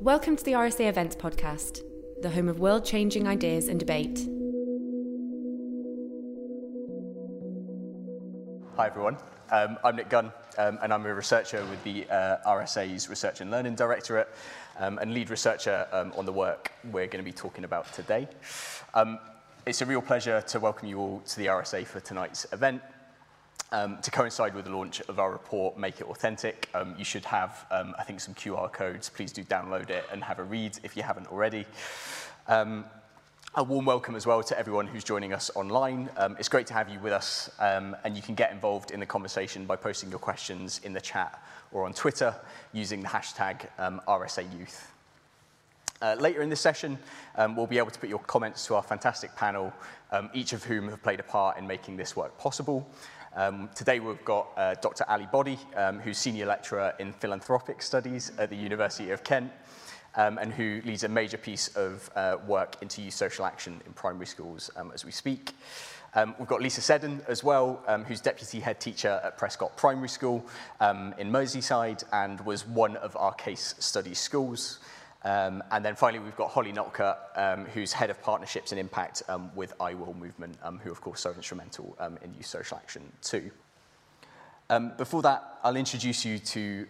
Welcome to the RSA Events Podcast, the home of world changing ideas and debate. Hi, everyone. Um, I'm Nick Gunn, um, and I'm a researcher with the uh, RSA's Research and Learning Directorate um, and lead researcher um, on the work we're going to be talking about today. Um, it's a real pleasure to welcome you all to the RSA for tonight's event. Um, to coincide with the launch of our report, Make It Authentic, um, you should have, um, I think, some QR codes. Please do download it and have a read if you haven't already. Um, a warm welcome as well to everyone who's joining us online. Um, it's great to have you with us, um, and you can get involved in the conversation by posting your questions in the chat or on Twitter using the hashtag um, RSAYouth. Uh, later in this session, um, we'll be able to put your comments to our fantastic panel, um, each of whom have played a part in making this work possible. Um, today we've got uh, Dr. Ali Body, um, who's Senior Lecturer in Philanthropic Studies at the University of Kent, um, and who leads a major piece of uh, work into youth social action in primary schools um, as we speak. Um, we've got Lisa Seddon as well, um, who's Deputy Head Teacher at Prescot Primary School in Merseyside and was one of our case study schools. Um, and then finally, we've got Holly Notka, um, who's Head of Partnerships and Impact um, with I Will Movement, um, who, of course, so instrumental um, in youth social action too. Um, before that, I'll introduce you to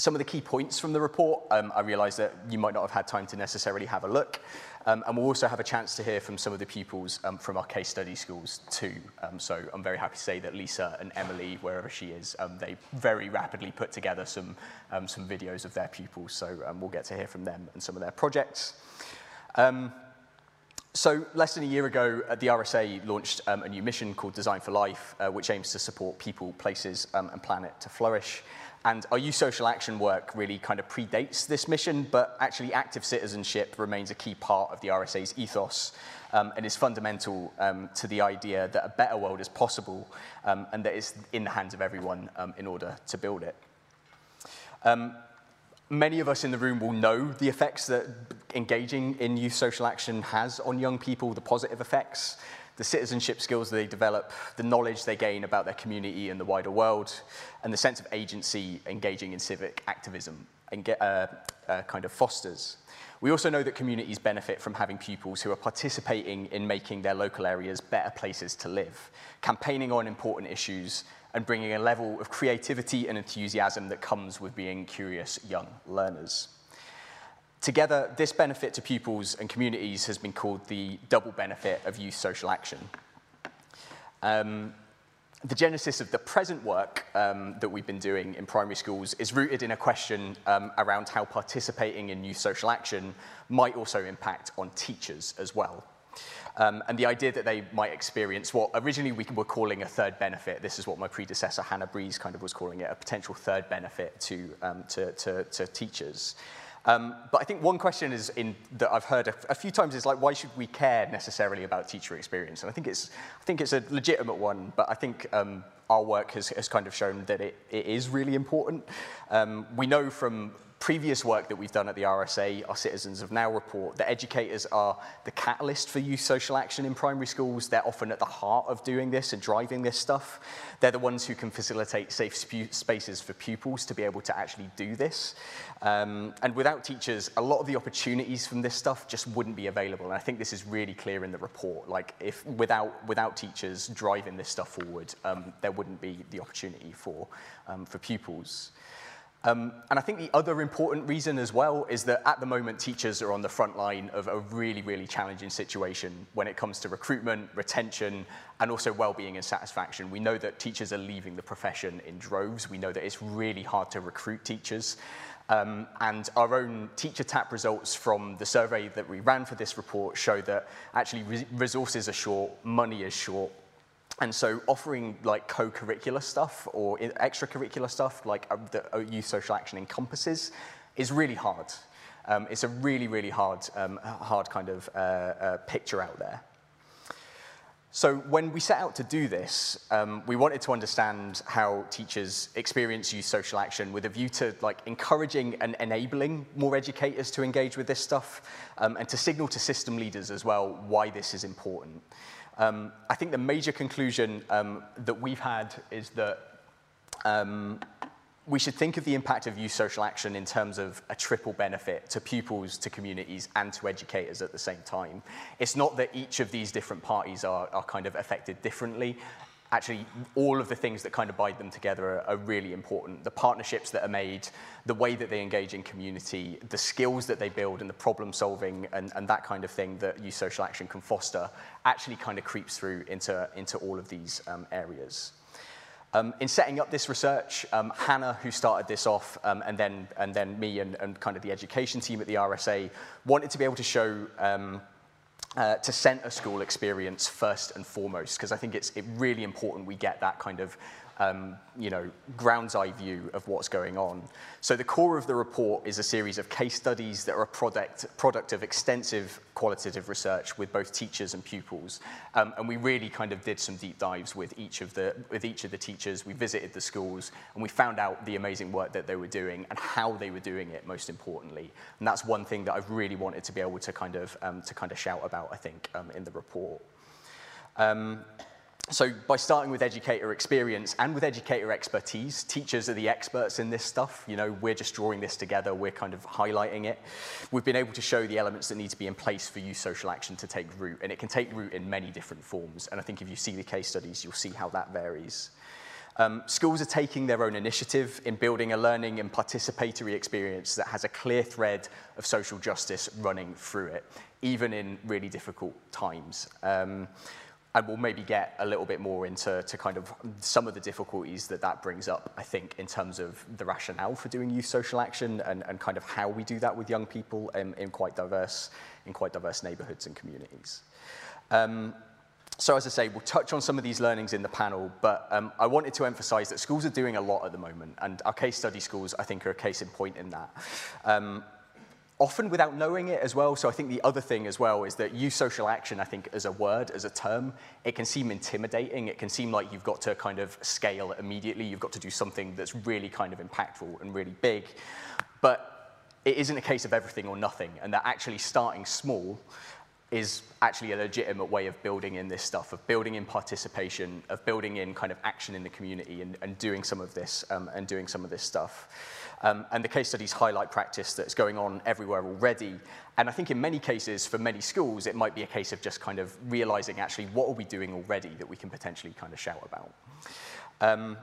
some of the key points from the report. Um, I realise that you might not have had time to necessarily have a look. Um, and we'll also have a chance to hear from some of the pupils um, from our case study schools too. Um, so I'm very happy to say that Lisa and Emily, wherever she is, um, they very rapidly put together some, um, some videos of their pupils. So we'll get to hear from them and some of their projects. So less than a year ago, uh, the RSA launched um, a new mission called Design for Life, uh, which aims to support people, places, um, and planet to flourish. And our youth social action work really kind of predates this mission, but actually active citizenship remains a key part of the RSA's ethos um, and is fundamental um, to the idea that a better world is possible um, and that it's in the hands of everyone um, in order to build it. Um, many of us in the room will know the effects that engaging in youth social action has on young people, the positive effects the citizenship skills they develop, the knowledge they gain about their community and the wider world, and the sense of agency engaging in civic activism and get, uh, uh, kind of fosters. We also know that communities benefit from having pupils who are participating in making their local areas better places to live, campaigning on important issues, and bringing a level of creativity and enthusiasm that comes with being curious young learners. Together, this benefit to pupils and communities has been called the double benefit of youth social action. Um, the genesis of the present work um, that we've been doing in primary schools is rooted in a question um, around how participating in youth social action might also impact on teachers as well. Um, and the idea that they might experience what originally we were calling a third benefit, this is what my predecessor Hannah Breeze kind of was calling it, a potential third benefit to, um, to, to, to teachers. Um, but I think one question is in, that I've heard a, a, few times is like, why should we care necessarily about teacher experience? And I think it's, I think it's a legitimate one, but I think um, our work has, has kind of shown that it, it is really important. Um, we know from previous work that we've done at the RSA, our Citizens of Now report, that educators are the catalyst for youth social action in primary schools. They're often at the heart of doing this and driving this stuff. They're the ones who can facilitate safe spaces for pupils to be able to actually do this. Um, and without teachers, a lot of the opportunities from this stuff just wouldn't be available. And I think this is really clear in the report. Like, if without, without teachers driving this stuff forward, um, there wouldn't be the opportunity for, um, for pupils. Um, and I think the other important reason as well is that at the moment, teachers are on the front line of a really, really challenging situation when it comes to recruitment, retention, and also well-being and satisfaction. We know that teachers are leaving the profession in droves. We know that it's really hard to recruit teachers. Um, and our own Teacher Tapp results from the survey that we ran for this report show that actually re resources are short, money is short, and so offering like co-curricular stuff or extracurricular stuff like uh, that uh, youth social action encompasses is really hard. Um, it's a really, really hard, um, hard kind of uh, uh, picture out there. So when we set out to do this, um, we wanted to understand how teachers experience youth social action with a view to like encouraging and enabling more educators to engage with this stuff um, and to signal to system leaders as well why this is important. Um, I think the major conclusion um, that we've had is that um, we should think of the impact of youth social action in terms of a triple benefit to pupils, to communities, and to educators at the same time. It's not that each of these different parties are, are kind of affected differently. Actually, all of the things that kind of bind them together are, are really important. The partnerships that are made, the way that they engage in community, the skills that they build, and the problem solving and, and that kind of thing that youth social action can foster actually kind of creeps through into, into all of these um, areas. Um, in setting up this research, um, Hannah, who started this off, um, and, then, and then me and, and kind of the education team at the RSA, wanted to be able to show um, uh, to centre school experience first and foremost, because I think it's it really important we get that kind of um, you know, ground's eye view of what's going on. So the core of the report is a series of case studies that are a product, product of extensive qualitative research with both teachers and pupils. Um, and we really kind of did some deep dives with each, of the, with each of the teachers. We visited the schools and we found out the amazing work that they were doing and how they were doing it, most importantly. And that's one thing that I've really wanted to be able to kind of, um, to kind of shout about, I think, um, in the report. So by starting with educator experience and with educator expertise, teachers are the experts in this stuff. You know, we're just drawing this together, we're kind of highlighting it. We've been able to show the elements that need to be in place for youth social action to take root, and it can take root in many different forms. And I think if you see the case studies, you'll see how that varies. Um, schools are taking their own initiative in building a learning and participatory experience that has a clear thread of social justice running through it, even in really difficult times. Um, and we'll maybe get a little bit more into to kind of some of the difficulties that that brings up, I think, in terms of the rationale for doing youth social action and, and kind of how we do that with young people in, in quite diverse in quite diverse neighborhoods and communities. Um, so as I say, we'll touch on some of these learnings in the panel, but um, I wanted to emphasize that schools are doing a lot at the moment, and our case study schools, I think, are a case in point in that. Um, often without knowing it as well. So I think the other thing as well is that youth social action, I think, as a word, as a term, it can seem intimidating. It can seem like you've got to kind of scale immediately. You've got to do something that's really kind of impactful and really big. But it isn't a case of everything or nothing, and that actually starting small is actually a legitimate way of building in this stuff, of building in participation, of building in kind of action in the community and, and doing some of this um, and doing some of this stuff. Um, and the case studies highlight practice that's going on everywhere already. And I think in many cases, for many schools, it might be a case of just kind of realizing actually what are we doing already that we can potentially kind of shout about. Um,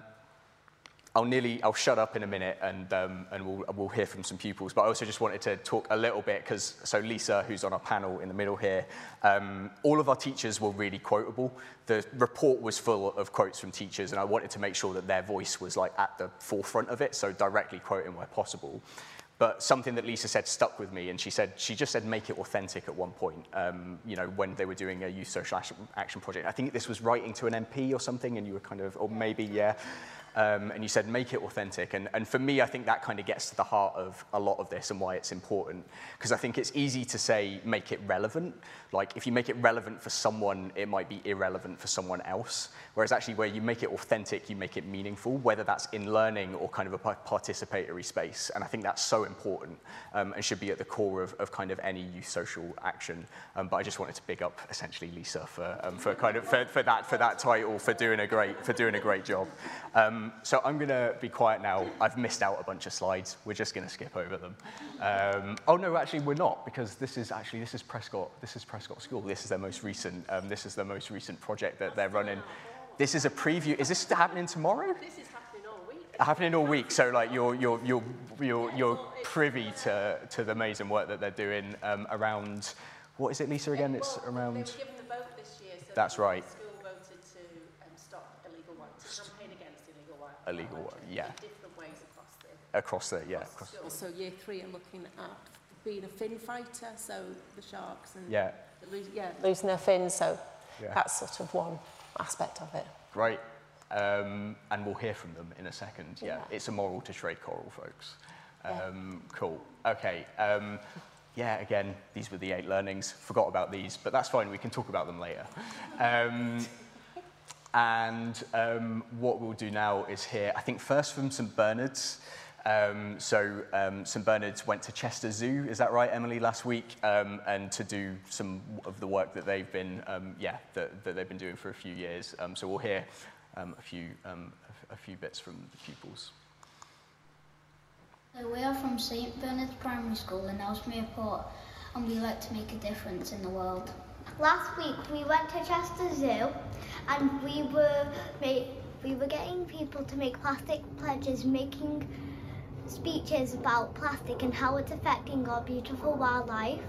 I'll nearly, I'll shut up in a minute and, um, and we'll, we'll hear from some pupils. But I also just wanted to talk a little bit because, so Lisa, who's on our panel in the middle here, um, all of our teachers were really quotable. The report was full of quotes from teachers and I wanted to make sure that their voice was like at the forefront of it, so directly quoting where possible. But something that Lisa said stuck with me, and she said she just said make it authentic at one point. Um, you know, when they were doing a youth social action project, I think this was writing to an MP or something, and you were kind of, or maybe yeah um, and you said make it authentic. And, and for me, I think that kind of gets to the heart of a lot of this and why it's important. Because I think it's easy to say make it relevant. Like if you make it relevant for someone, it might be irrelevant for someone else. Whereas actually where you make it authentic, you make it meaningful, whether that's in learning or kind of a participatory space. And I think that's so important um, and should be at the core of, of kind of any youth social action. Um, but I just wanted to big up essentially Lisa for, um, for kind of for, for, that for that title for doing a great for doing a great job. Um, so I'm going to be quiet now. I've missed out a bunch of slides. We're just going to skip over them. Um, oh no, actually we're not because this is actually this is Prescot. This is Prescot School. This is their most recent. Um, this is their most recent project that they're running. This is a preview. Is this happening tomorrow? This is happening all week. Happening all week. So like you're you're you're you're, you're privy to to the amazing work that they're doing um, around. What is it, Lisa? Again, it's around. They were given the vote this year. So That's right. Illegal work. Yeah. different ways across the. Across the yeah. Across the so year three are looking at being a fin fighter, so the sharks and yeah, the, yeah losing their fins. So yeah. that's sort of one aspect of it. Great. Um, and we'll hear from them in a second. Yeah, yeah. it's immoral to trade coral, folks. Um, yeah. Cool. Okay. Um, yeah, again, these were the eight learnings. Forgot about these, but that's fine. We can talk about them later. And um, what we'll do now is hear, I think, first from St. Bernard's. Um, so um, St. Bernard's went to Chester Zoo, is that right, Emily, last week, um, and to do some of the work that they've been, um, yeah, that, that, they've been doing for a few years. Um, so we'll hear um, a few, um, a, a few bits from the pupils. We are from St Bernard's Primary School in Ellesmere Port and we like to make a difference in the world. Last week we went to Chester Zoo and we were we were getting people to make plastic pledges, making speeches about plastic and how it's affecting our beautiful wildlife.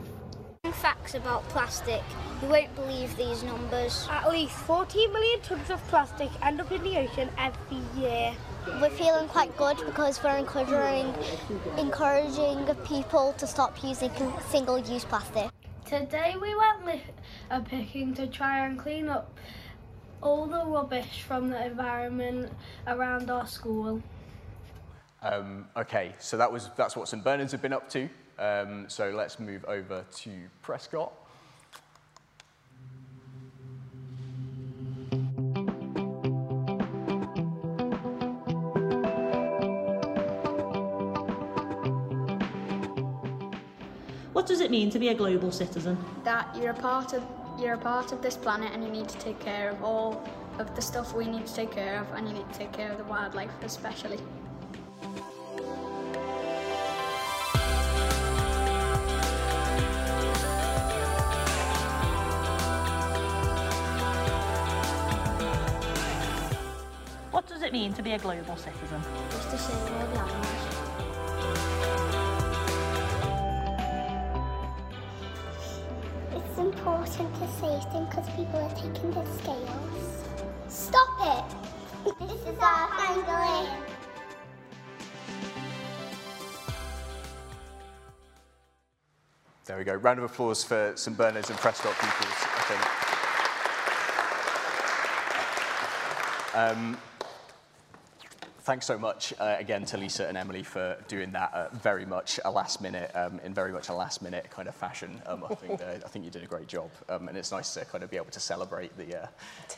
Facts about plastic. You won't believe these numbers. At least 14 million tonnes of plastic end up in the ocean every year. We're feeling quite good because we're encouraging, encouraging people to stop using single-use plastic. Today we went a picking to try and clean up all the rubbish from the environment around our school. Um, okay, so that was that's what St Bernard's have been up to. Um, so let's move over to Prescot. Does it mean to be a global citizen? That you're a part of you're a part of this planet and you need to take care of all of the stuff we need to take care of and you need to take care of the wildlife especially. What does it mean to be a global citizen? Just to save all the animals. Important to save them because people are taking the scales. Stop it! this is our pangolin. There we go. Round of applause for St Bernard's and Prescot pupils, I think. Um, thanks so much uh, again to Lisa and Emily for doing that uh, very much a last minute, um, in very much a last minute kind of fashion. Um, I, think, uh, I think you did a great job, um, and it's nice to kind of be able to celebrate the, uh,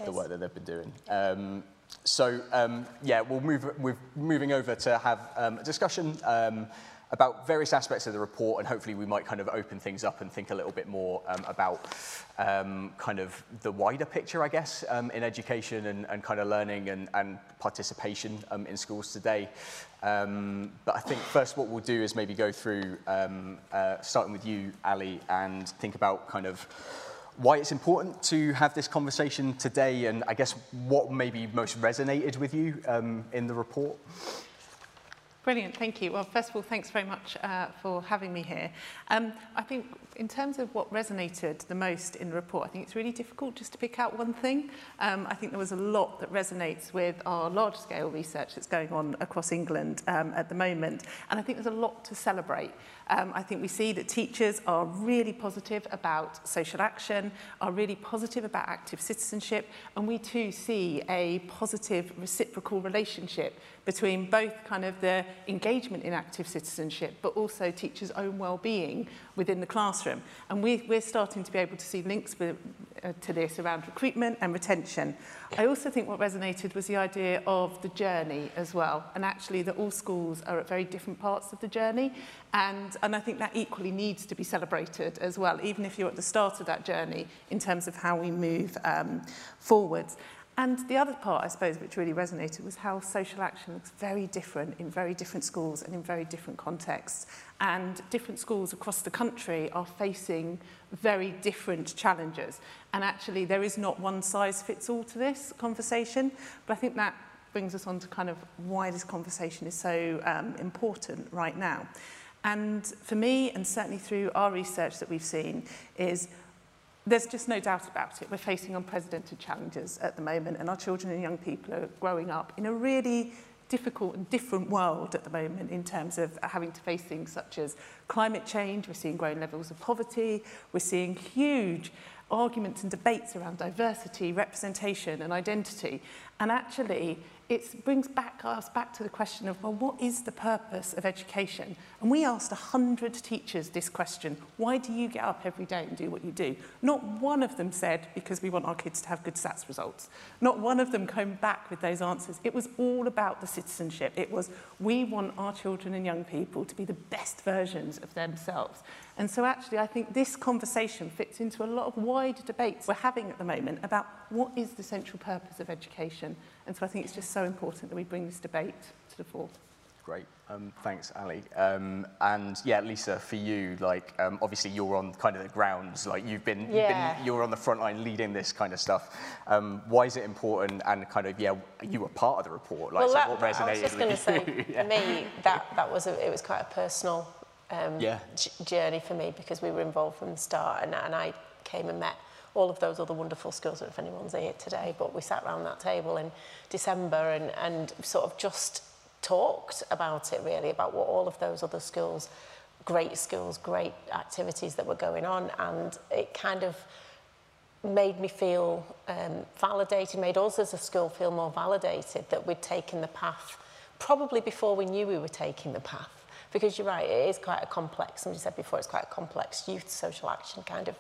the work that they've been doing. Um, so um, yeah, we'll move, we're moving over to have um, a discussion um, about various aspects of the report, and hopefully we might kind of open things up and think a little bit more um, about um, kind of the wider picture, I guess, um, in education and, and kind of learning and, and participation um, in schools today. Um, but I think first what we'll do is maybe go through, um, uh, starting with you, Ali, and think about kind of why it's important to have this conversation today, and I guess what maybe most resonated with you um, in the report. Brilliant, thank you. Well, first of all, thanks very much uh, for having me here. Um, I think in terms of what resonated the most in the report, I think it's really difficult just to pick out one thing. Um, I think there was a lot that resonates with our large-scale research that's going on across England um, at the moment, and I think there's a lot to celebrate. Um, I think we see that teachers are really positive about social action, are really positive about active citizenship, and we too see a positive reciprocal relationship between both kind of the engagement in active citizenship, but also teachers' own well-being within the classroom. And we, we're starting to be able to see links with, uh, today around recruitment and retention. I also think what resonated was the idea of the journey as well, and actually that all schools are at very different parts of the journey, and, and I think that equally needs to be celebrated as well, even if you're at the start of that journey in terms of how we move um, forwards. And the other part, I suppose, which really resonated was how social action looks very different in very different schools and in very different contexts. And different schools across the country are facing very different challenges. And actually, there is not one size fits all to this conversation. But I think that brings us on to kind of why this conversation is so um, important right now. And for me, and certainly through our research that we've seen, is there's just no doubt about it. We're facing unprecedented challenges at the moment, and our children and young people are growing up in a really difficult and different world at the moment in terms of having to face things such as climate change, we're seeing growing levels of poverty, we're seeing huge arguments and debates around diversity, representation and identity. And actually, it brings back us back to the question of, well, what is the purpose of education? And we asked 100 teachers this question. Why do you get up every day and do what you do? Not one of them said, because we want our kids to have good SATs results. Not one of them came back with those answers. It was all about the citizenship. It was, we want our children and young people to be the best versions of themselves. And so actually, I think this conversation fits into a lot of wider debates we're having at the moment about what is the central purpose of education. And so I think it's just so important that we bring this debate to the fore. great. Um, thanks, Ali. Um, and yeah, Lisa, for you, like um, obviously you're on kind of the grounds, like you've been, you've Yeah. been you're on the front line leading this kind of stuff. Um, why is it important? And kind of yeah, you were part of the report. Like, well, so that, what I was just going to say, you? for me, that, that was a, it was quite a personal um, Yeah. j- journey for me because we were involved from the start and, and I came and met all of those other wonderful know if anyone's here today, but we sat around that table in December and, and sort of just talked about it really, about what all of those other schools, great schools, great activities that were going on and it kind of made me feel um, validated, made us as a school feel more validated that we'd taken the path probably before we knew we were taking the path. Because you're right, it is quite a complex, somebody said before, it's quite a complex youth social action kind of,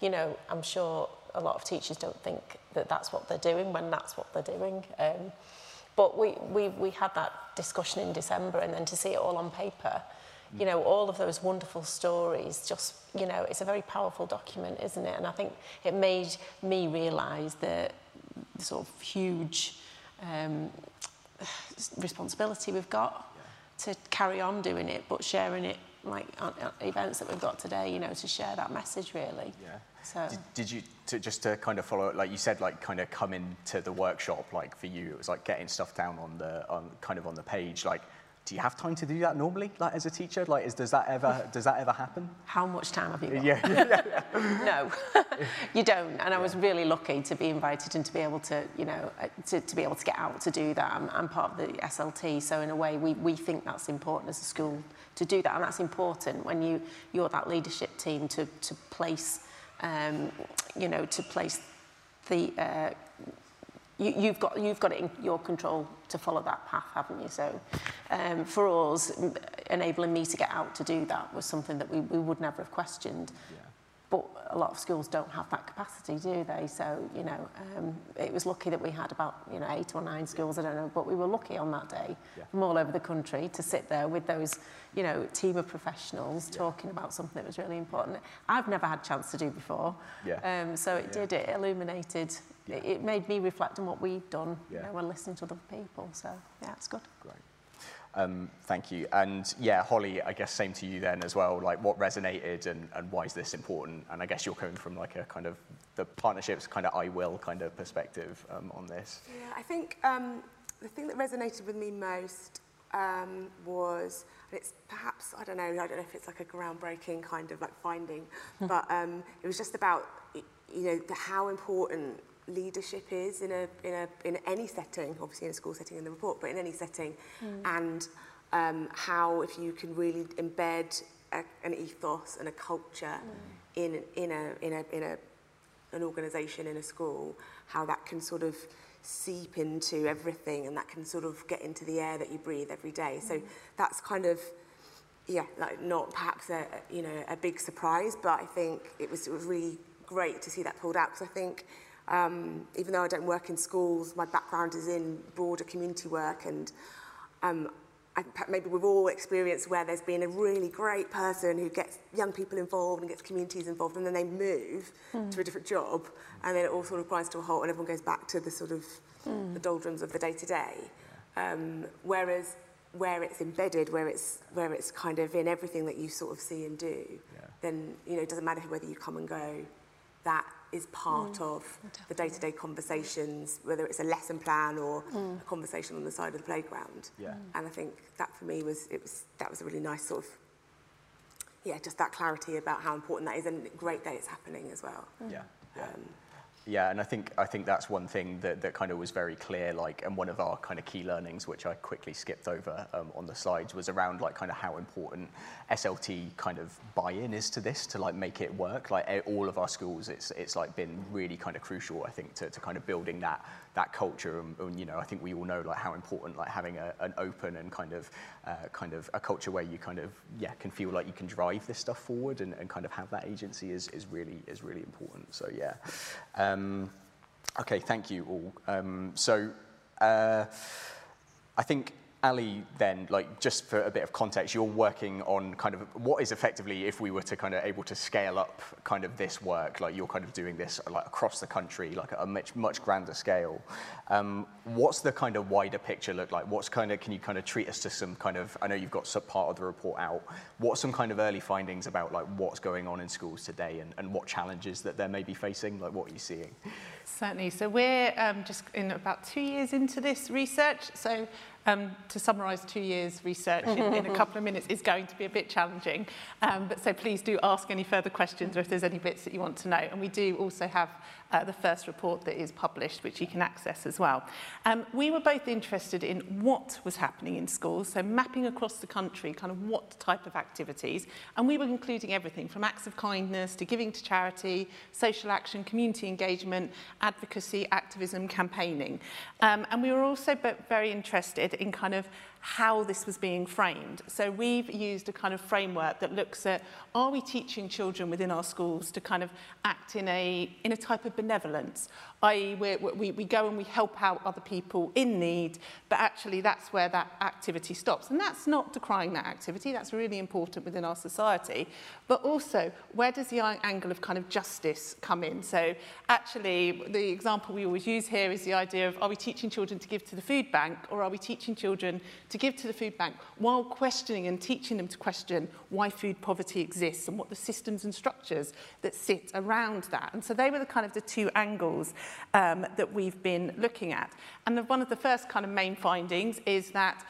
you know, I'm sure a lot of teachers don't think that that's what they're doing when that's what they're doing. Um, but we, we, we had that discussion in December and then to see it all on paper, you know, all of those wonderful stories, just, you know, it's a very powerful document, isn't it? And I think it made me realise the sort of huge um, responsibility we've got to carry on doing it, but sharing it like at, at events that we've got today, you know, to share that message really. Yeah. So Did, did you to, just to kind of follow up like you said like kind of come into the workshop like for you it was like getting stuff down on the on kind of on the page like do you have time to do that normally like as a teacher like is does that ever does that ever happen how much time have you got? yeah, yeah, no, you don't. And I was really lucky to be invited and to be able to, you know, uh, to, to be able to get out to do that. I'm, I'm part of the SLT, so in a way, we, we think that's important as a school to do that. And that's important when you, you're that leadership team to, to place, um, you know, to place the, uh, you, you've got you've got it in your control to follow that path, haven't you? So, um, for us, enabling me to get out to do that was something that we, we would never have questioned. Yeah. But a lot of schools don't have that capacity, do they? So, you know, um, it was lucky that we had about, you know, eight or nine schools, I don't know, but we were lucky on that day Yeah. from all over the country to sit there with those, you know, team of professionals talking about something that was really important. I've never had a chance to do before. Yeah. Um, so it Yeah. did, it illuminated, it, it made me reflect on what we've done, Yeah. you know, when listening to other people. So, yeah, it's good. Great. Um, thank you. And yeah, Holly, I guess same to you then as well. Like what resonated and, and why is this important? And I guess you're coming from like a kind of the partnerships kind of I will kind of perspective um, on this. Yeah, I think um, the thing that resonated with me most um, was, and it's perhaps, I don't know, I don't know if it's like a groundbreaking kind of like finding, but um, it was just about, you know, the, how important leadership is in a in a in any setting obviously in a school setting in the report but in any setting mm. and um how if you can really embed a, an ethos and a culture mm. in in a in a in a an organization in a school how that can sort of seep into everything and that can sort of get into the air that you breathe every day mm. so hmm. that's kind of yeah like not perhaps a you know a big surprise but i think it was, it was really great to see that pulled out because i think Um, even though I don't work in schools, my background is in broader community work and um, I, maybe we've all experienced where there's been a really great person who gets young people involved and gets communities involved, and then they move mm. to a different job, and then it all sort of grinds to a halt, and everyone goes back to the sort of mm. the doldrums of the day to day. Um, whereas where it's embedded, where it's where it's kind of in everything that you sort of see and do, yeah. then you know it doesn't matter whether you come and go. That is part Mm, of the day-to-day conversations, whether it's a lesson plan or Mm. a conversation on the side of the playground. Yeah. And I think that for me was it was that was a really nice sort of yeah, just that clarity about how important that is, and great that it's happening as well. Yeah. Yeah. Um, Yeah, and I think I think that's one thing that, that kind of was very clear, like, and one of our kind of key learnings, which I quickly skipped over um, on the slides, was around like kind of how important SLT kind of buy-in is to this to like make it work. Like all of our schools, it's it's like been really kind of crucial, I think, to, to kind of building that that culture. And, and you know, I think we all know like how important like having a, an open and kind of uh, kind of a culture where you kind of yeah can feel like you can drive this stuff forward and, and kind of have that agency is is really is really important. So yeah. Um, okay, thank you all. Um, so uh, I think Ali, then, like, just for a bit of context, you're working on kind of what is effectively, if we were to kind of able to scale up kind of this work, like you're kind of doing this like across the country, like a much, much grander scale. Um, what's the kind of wider picture look like? What's kind of, can you kind of treat us to some kind of, I know you've got some part of the report out, what's some kind of early findings about like what's going on in schools today and, and what challenges that they may be facing, like what are you seeing? Certainly. So we're um, just in about two years into this research. So um, to summarise two years' research in, in a couple of minutes is going to be a bit challenging. Um, but so please do ask any further questions or if there's any bits that you want to know. And we do also have uh, the first report that is published, which you can access as well. Um, we were both interested in what was happening in schools, so mapping across the country kind of what type of activities, and we were including everything from acts of kindness to giving to charity, social action, community engagement, advocacy, activism, campaigning. Um, and we were also very interested in kind of how this was being framed. So we've used a kind of framework that looks at are we teaching children within our schools to kind of act in a, in a type of benevolence, i.e. We, we go and we help out other people in need, but actually that's where that activity stops. And that's not decrying that activity, that's really important within our society. But also, where does the angle of kind of justice come in? So actually, the example we always use here is the idea of are we teaching children to give to the food bank or are we teaching children to give to the food bank while questioning and teaching them to question why food poverty exists and what the systems and structures that sit around that. And so they were the kind of the two angles um, that we've been looking at. And the, one of the first kind of main findings is that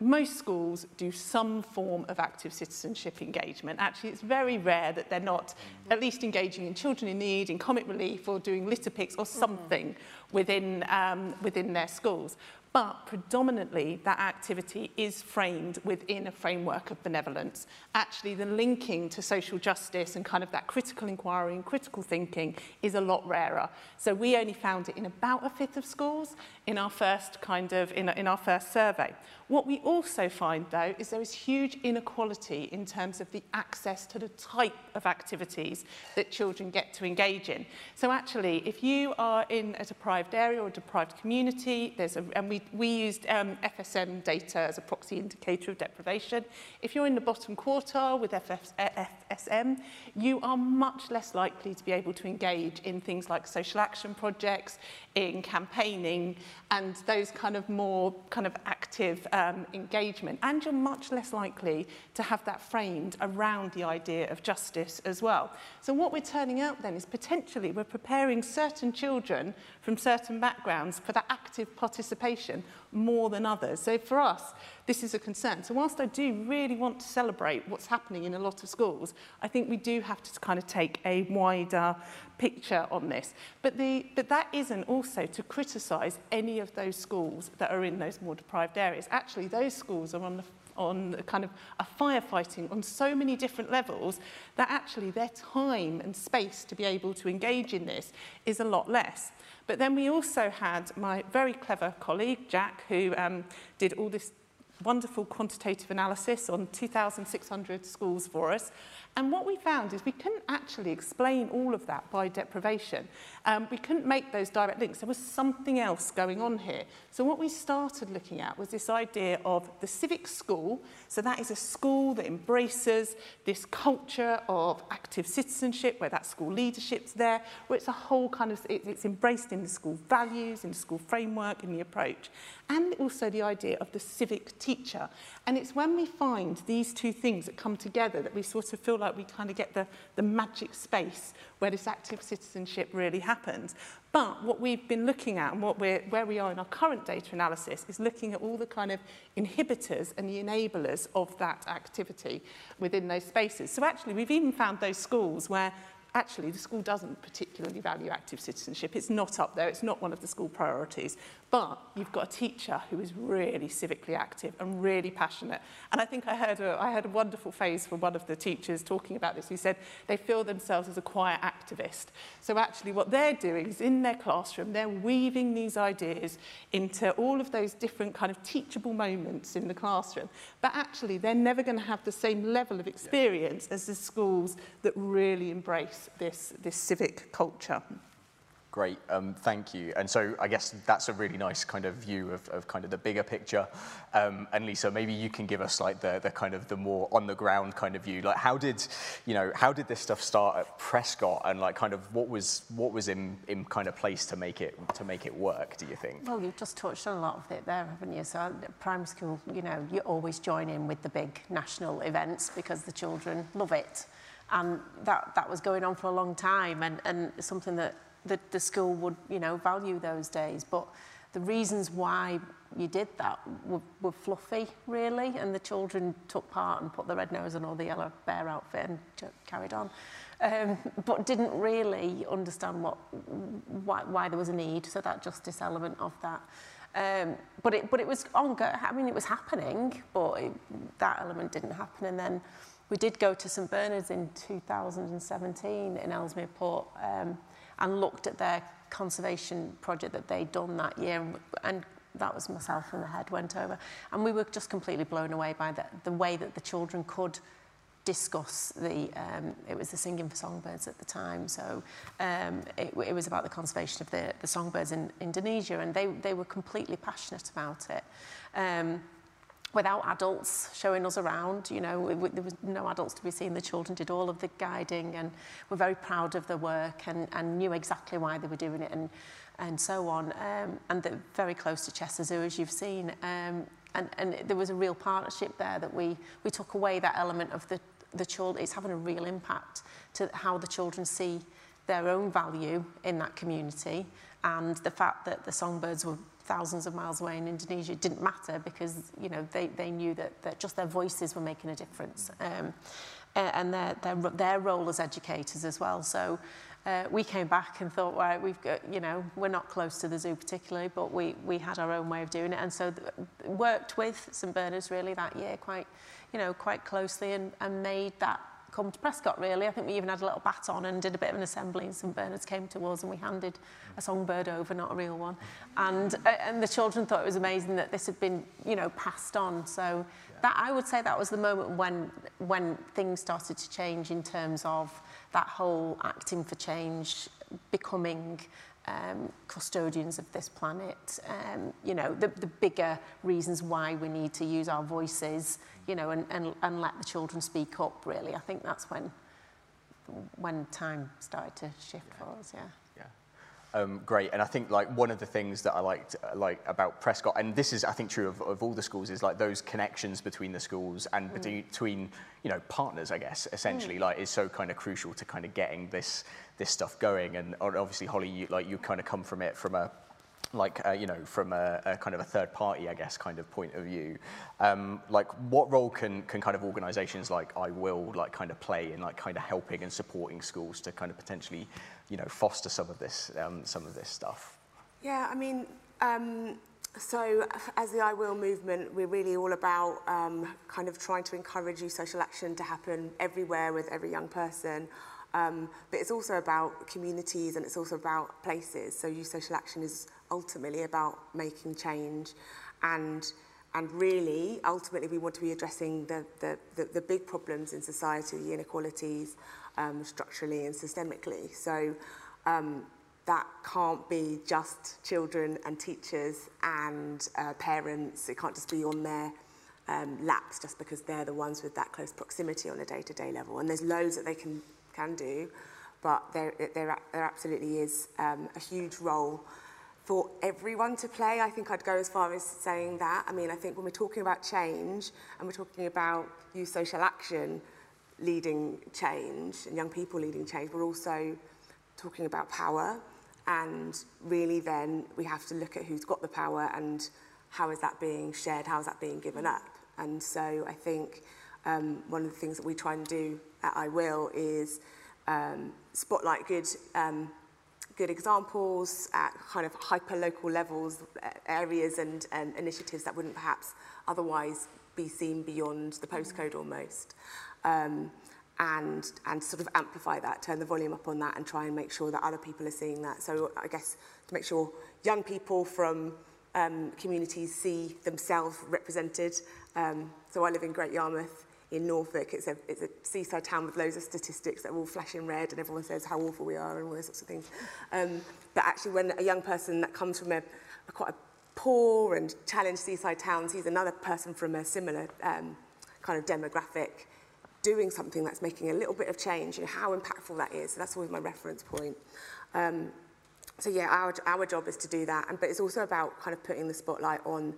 most schools do some form of active citizenship engagement. Actually, it's very rare that they're not at least engaging in children in need, in comic relief, or doing litter picks or something mm -hmm. within, um, within their schools. But predominantly, that activity is framed within a framework of benevolence. Actually, the linking to social justice and kind of that critical inquiry and critical thinking is a lot rarer. So we only found it in about a fifth of schools in our first kind of, in, in our first survey. What we also find, though, is there is huge inequality in terms of the access to the type of activities that children get to engage in. So actually, if you are in a deprived area or a deprived community, there's a, and we, we used um, FSM data as a proxy indicator of deprivation, if you're in the bottom quartile with FFS, eh, FSM, you are much less likely to be able to engage in things like social action projects, in campaigning and those kind of more kind of active um, engagement. And you're much less likely to have that framed around the idea of justice as well. So what we're turning out then is potentially we're preparing certain children from certain backgrounds for that active participation more than others. So for us, this is a concern. So whilst I do really want to celebrate what's happening in a lot of schools, I think we do have to kind of take a wider picture on this. But, the, but that isn't also to criticise any of those schools that are in those more deprived areas. Actually, those schools are on the on kind of a firefighting on so many different levels that actually their time and space to be able to engage in this is a lot less. But then we also had my very clever colleague, Jack, who um, did all this wonderful quantitative analysis on 2,600 schools for us. And what we found is we couldn't actually explain all of that by deprivation. Um, we couldn't make those direct links. There was something else going on here. So what we started looking at was this idea of the civic school. So that is a school that embraces this culture of active citizenship, where that school leadership's there, where it's a whole kind of, it, it's embraced in the school values, in the school framework, in the approach. And also the idea of the civic teacher. And it's when we find these two things that come together that we sort of feel like we kind of get the, the magic space where this active citizenship really happens. But what we've been looking at and what we're, where we are in our current data analysis is looking at all the kind of inhibitors and the enablers of that activity within those spaces. So actually, we've even found those schools where actually the school doesn't particularly value active citizenship. It's not up there. It's not one of the school priorities. But you've got a teacher who is really civically active and really passionate. And I think I heard a, I heard a wonderful phrase from one of the teachers talking about this. He said they feel themselves as a choir activist. So actually what they're doing is in their classroom, they're weaving these ideas into all of those different kind of teachable moments in the classroom. But actually they're never going to have the same level of experience as the schools that really embrace this, this civic culture. Great, um, thank you. And so I guess that's a really nice kind of view of, of kind of the bigger picture. Um, and Lisa, maybe you can give us like the, the kind of the more on the ground kind of view. Like how did, you know, how did this stuff start at Prescot and like kind of what was what was in, in kind of place to make it to make it work, do you think? Well, you've just touched on a lot of it there, haven't you? So primary school, you know, you always join in with the big national events because the children love it. And that, that was going on for a long time and, and something that the, the school would, you know, value those days. But the reasons why you did that were, were fluffy, really, and the children took part and put the red nose and all the yellow bear outfit and carried on. Um, but didn't really understand what, why, why there was a need, so that justice element of that. Um, but it but it was ongoing. I mean, it was happening, but it, that element didn't happen. And then we did go to St Bernard's in 2017 in Ellesmere Port. Um, and looked at their conservation project that they'd done that year and, and that was myself and the head went over. And we were just completely blown away by the, the way that the children could discuss the um, it was the singing for songbirds at the time so um, it, it was about the conservation of the, the songbirds in Indonesia and they, they were completely passionate about it. Um, without adults showing us around. You know, it, there was no adults to be seen. The children did all of the guiding and were very proud of the work and, and knew exactly why they were doing it and, and so on. Um, and they're very close to Chester Zoo, as you've seen. Um, and, and there was a real partnership there that we, we took away that element of the, the children. It's having a real impact to how the children see their own value in that community and the fact that the songbirds were thousands of miles away in Indonesia didn't matter because you know they, they knew that, that just their voices were making a difference um, and their, their, their role as educators as well. So uh, we came back and thought, right, we've got, you know, we're not close to the zoo particularly, but we, we had our own way of doing it. And so worked with St Bernard's really that year quite, you know, quite closely and, and made that come to Prescot really. I think we even had a little baton and did a bit of an assembly and St Bernard's came to us and we handed a songbird over, not a real one. And, uh, and the children thought it was amazing that this had been, you know, passed on. So that I would say that was the moment when, when things started to change in terms of that whole acting for change becoming um, custodians of this planet, um, you know, the, the bigger reasons why we need to use our voices, you know, and, and, and let the children speak up, really. I think that's when, when time started to shift yeah. for us, yeah. Um, great, and I think like one of the things that I liked uh, like about Prescot, and this is I think true of, of all the schools, is like those connections between the schools and mm. between you know partners, I guess, essentially, mm. like is so kind of crucial to kind of getting this this stuff going. And obviously, Holly, you, like you kind of come from it from a like uh, you know from a, a, kind of a third party i guess kind of point of view um, like what role can can kind of organizations like i will like kind of play in like kind of helping and supporting schools to kind of potentially you know foster some of this um, some of this stuff yeah i mean um, so as the i will movement we're really all about um, kind of trying to encourage youth social action to happen everywhere with every young person um, but it's also about communities and it's also about places. So youth social action is ultimately about making change and and really ultimately we want to be addressing the the the, the big problems in society the inequalities um structurally and systemically. So um that can't be just children and teachers and uh, parents. It can't just be on their um, laps just because they're the ones with that close proximity on a day-to-day -day level. And there's loads that they can can do but there there, there absolutely is um, a huge role for everyone to play. I think I'd go as far as saying that. I mean, I think when we're talking about change and we're talking about youth social action leading change and young people leading change, we're also talking about power. And really, then we have to look at who's got the power and how is that being shared, how is that being given up. And so I think um, one of the things that we try and do at I Will is um, spotlight good um, good examples at kind of hyper-local levels, uh, areas and, and initiatives that wouldn't perhaps otherwise be seen beyond the postcode almost. Um, and, and sort of amplify that, turn the volume up on that and try and make sure that other people are seeing that. So I guess to make sure young people from um, communities see themselves represented. Um, so I live in Great Yarmouth in Norfolk. It's a, it's a seaside town with loads of statistics that are all flashing red and everyone says how awful we are and all those sorts of things. Um, but actually when a young person that comes from a, a quite a poor and challenged seaside town sees another person from a similar um, kind of demographic doing something that's making a little bit of change and how impactful that is. So that's always my reference point. Um, so yeah, our, our job is to do that. And, but it's also about kind of putting the spotlight on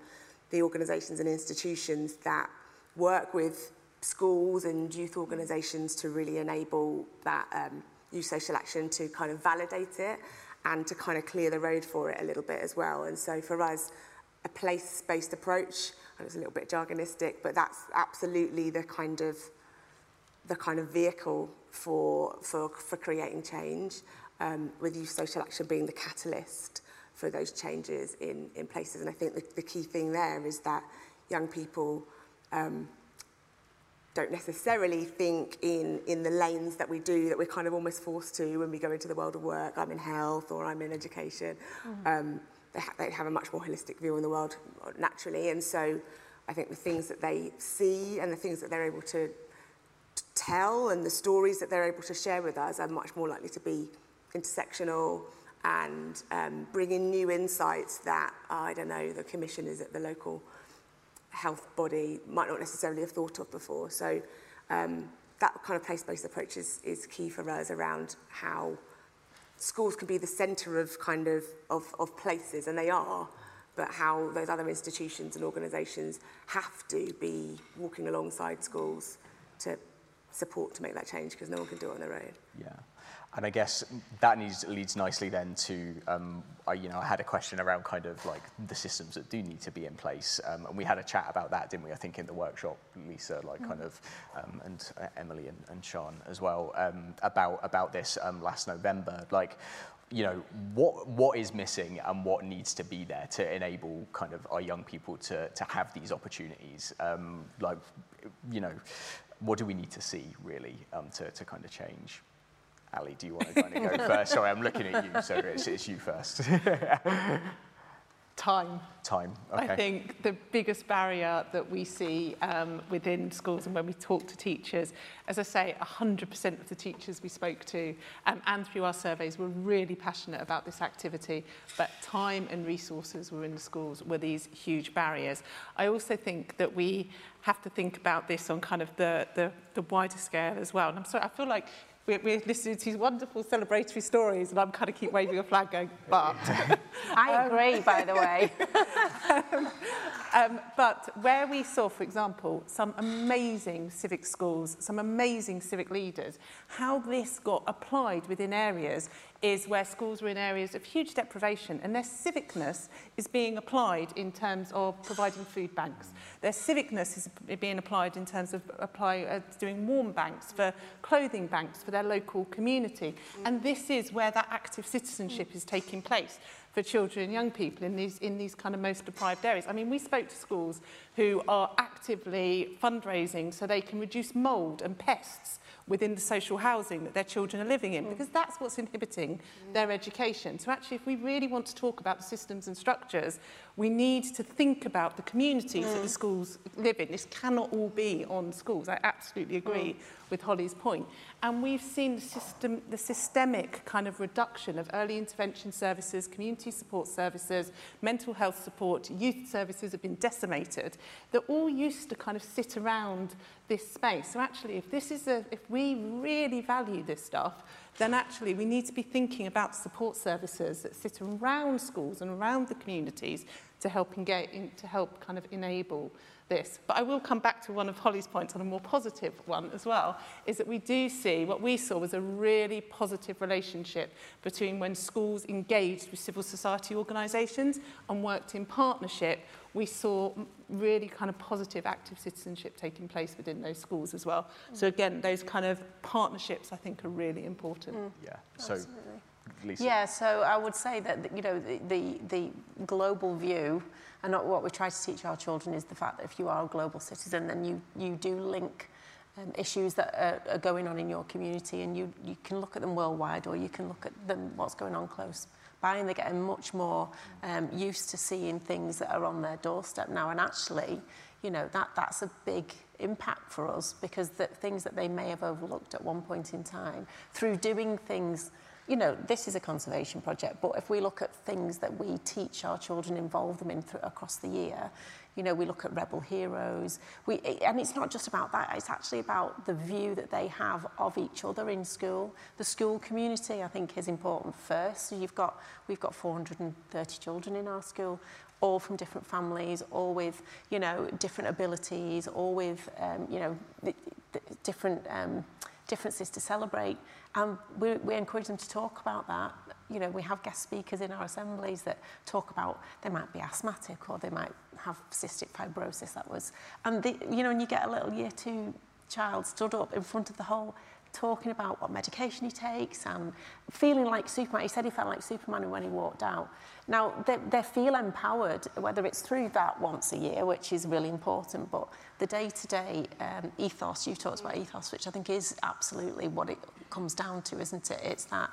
the organisations and institutions that work with schools and youth organisations to really enable that um, youth social action to kind of validate it and to kind of clear the road for it a little bit as well. And so for us, a place-based approach, and it's a little bit jargonistic, but that's absolutely the kind of the kind of vehicle for for for creating change, um, with youth social action being the catalyst for those changes in in places. And I think the, the key thing there is that young people um, don't necessarily think in, in the lanes that we do, that we're kind of almost forced to when we go into the world of work. I'm in health or I'm in education. Mm. Um, they, ha they have a much more holistic view on the world naturally. And so I think the things that they see and the things that they're able to, to tell and the stories that they're able to share with us are much more likely to be intersectional and um, bring in new insights that, I don't know, the commissioners at the local health body might not necessarily have thought of before. So um, that kind of place-based approach is, is key for us around how schools can be the centre of kind of, of, of places, and they are, but how those other institutions and organisations have to be walking alongside schools to support to make that change because no one can do it on their own. Yeah. And I guess that needs, leads nicely then to, um, I, you know, I had a question around kind of like the systems that do need to be in place. Um, and we had a chat about that, didn't we? I think in the workshop, Lisa, like mm. kind of, um, and uh, Emily and, and Sean as well, um, about, about this um, last November. Like, you know, what, what is missing and what needs to be there to enable kind of our young people to, to have these opportunities? Um, like, you know, what do we need to see really to, to kind of change? Ali, do you want to kind of go first? Sorry, I'm looking at you, so it's, it's you first. Time. Time, okay. I think the biggest barrier that we see um, within schools and when we talk to teachers, as I say, 100% of the teachers we spoke to um, and through our surveys were really passionate about this activity, but time and resources were in the schools were these huge barriers. I also think that we have to think about this on kind of the, the, the wider scale as well. And I'm sorry, I feel like we're, we're listening to these wonderful celebratory stories and I'm kind of keep waving a flag going, but... I agree, um, by the way. um, um, but where we saw, for example, some amazing civic schools, some amazing civic leaders, how this got applied within areas is where schools were in areas of huge deprivation and their civicness is being applied in terms of providing food banks. Their civicness is being applied in terms of apply, uh, doing warm banks for clothing banks for their local community. And this is where that active citizenship is taking place for children and young people in these in these kind of most deprived areas. I mean, we spoke to schools who are actively fundraising so they can reduce mould and pests within the social housing that their children are living in, mm. because that's what's inhibiting mm. their education. So actually, if we really want to talk about the systems and structures, we need to think about the communities mm. that the schools live in. This cannot all be on schools. I absolutely agree. Mm with Holly's point. And we've seen the, system, the systemic kind of reduction of early intervention services, community support services, mental health support, youth services have been decimated. that all used to kind of sit around this space. So actually, if this is a, if we really value this stuff, then actually we need to be thinking about support services that sit around schools and around the communities to help, engage, to help kind of enable this. But I will come back to one of Holly's points on a more positive one as well, is that we do see, what we saw was a really positive relationship between when schools engaged with civil society organisations and worked in partnership, we saw really kind of positive active citizenship taking place within those schools as well. Mm. So again, those kind of partnerships I think are really important. Mm. Yeah, so Absolutely. Lisa. Yeah, so I would say that you know the, the, the global view and what we try to teach our children is the fact that if you are a global citizen, then you, you do link um, issues that are, are going on in your community and you, you can look at them worldwide or you can look at them what's going on close by and they're getting much more um, used to seeing things that are on their doorstep now and actually you know, that, that's a big impact for us because the things that they may have overlooked at one point in time through doing things you know, this is a conservation project, but if we look at things that we teach our children, involve them in across the year, you know, we look at rebel heroes. We, and it's not just about that, it's actually about the view that they have of each other in school. The school community, I think, is important first. So you've got, we've got 430 children in our school, all from different families, all with, you know, different abilities, all with, um, you know, different um, differences to celebrate. And we, we encourage them to talk about that. You know, we have guest speakers in our assemblies that talk about they might be asthmatic or they might have cystic fibrosis. That was, and the, you know, and you get a little year two child stood up in front of the whole talking about what medication he takes and feeling like Superman. He said he felt like Superman when he walked out. Now, they, they feel empowered, whether it's through that once a year, which is really important, but the day-to-day -day, um, ethos, you talked about ethos, which I think is absolutely what it comes down to, isn't it? It's that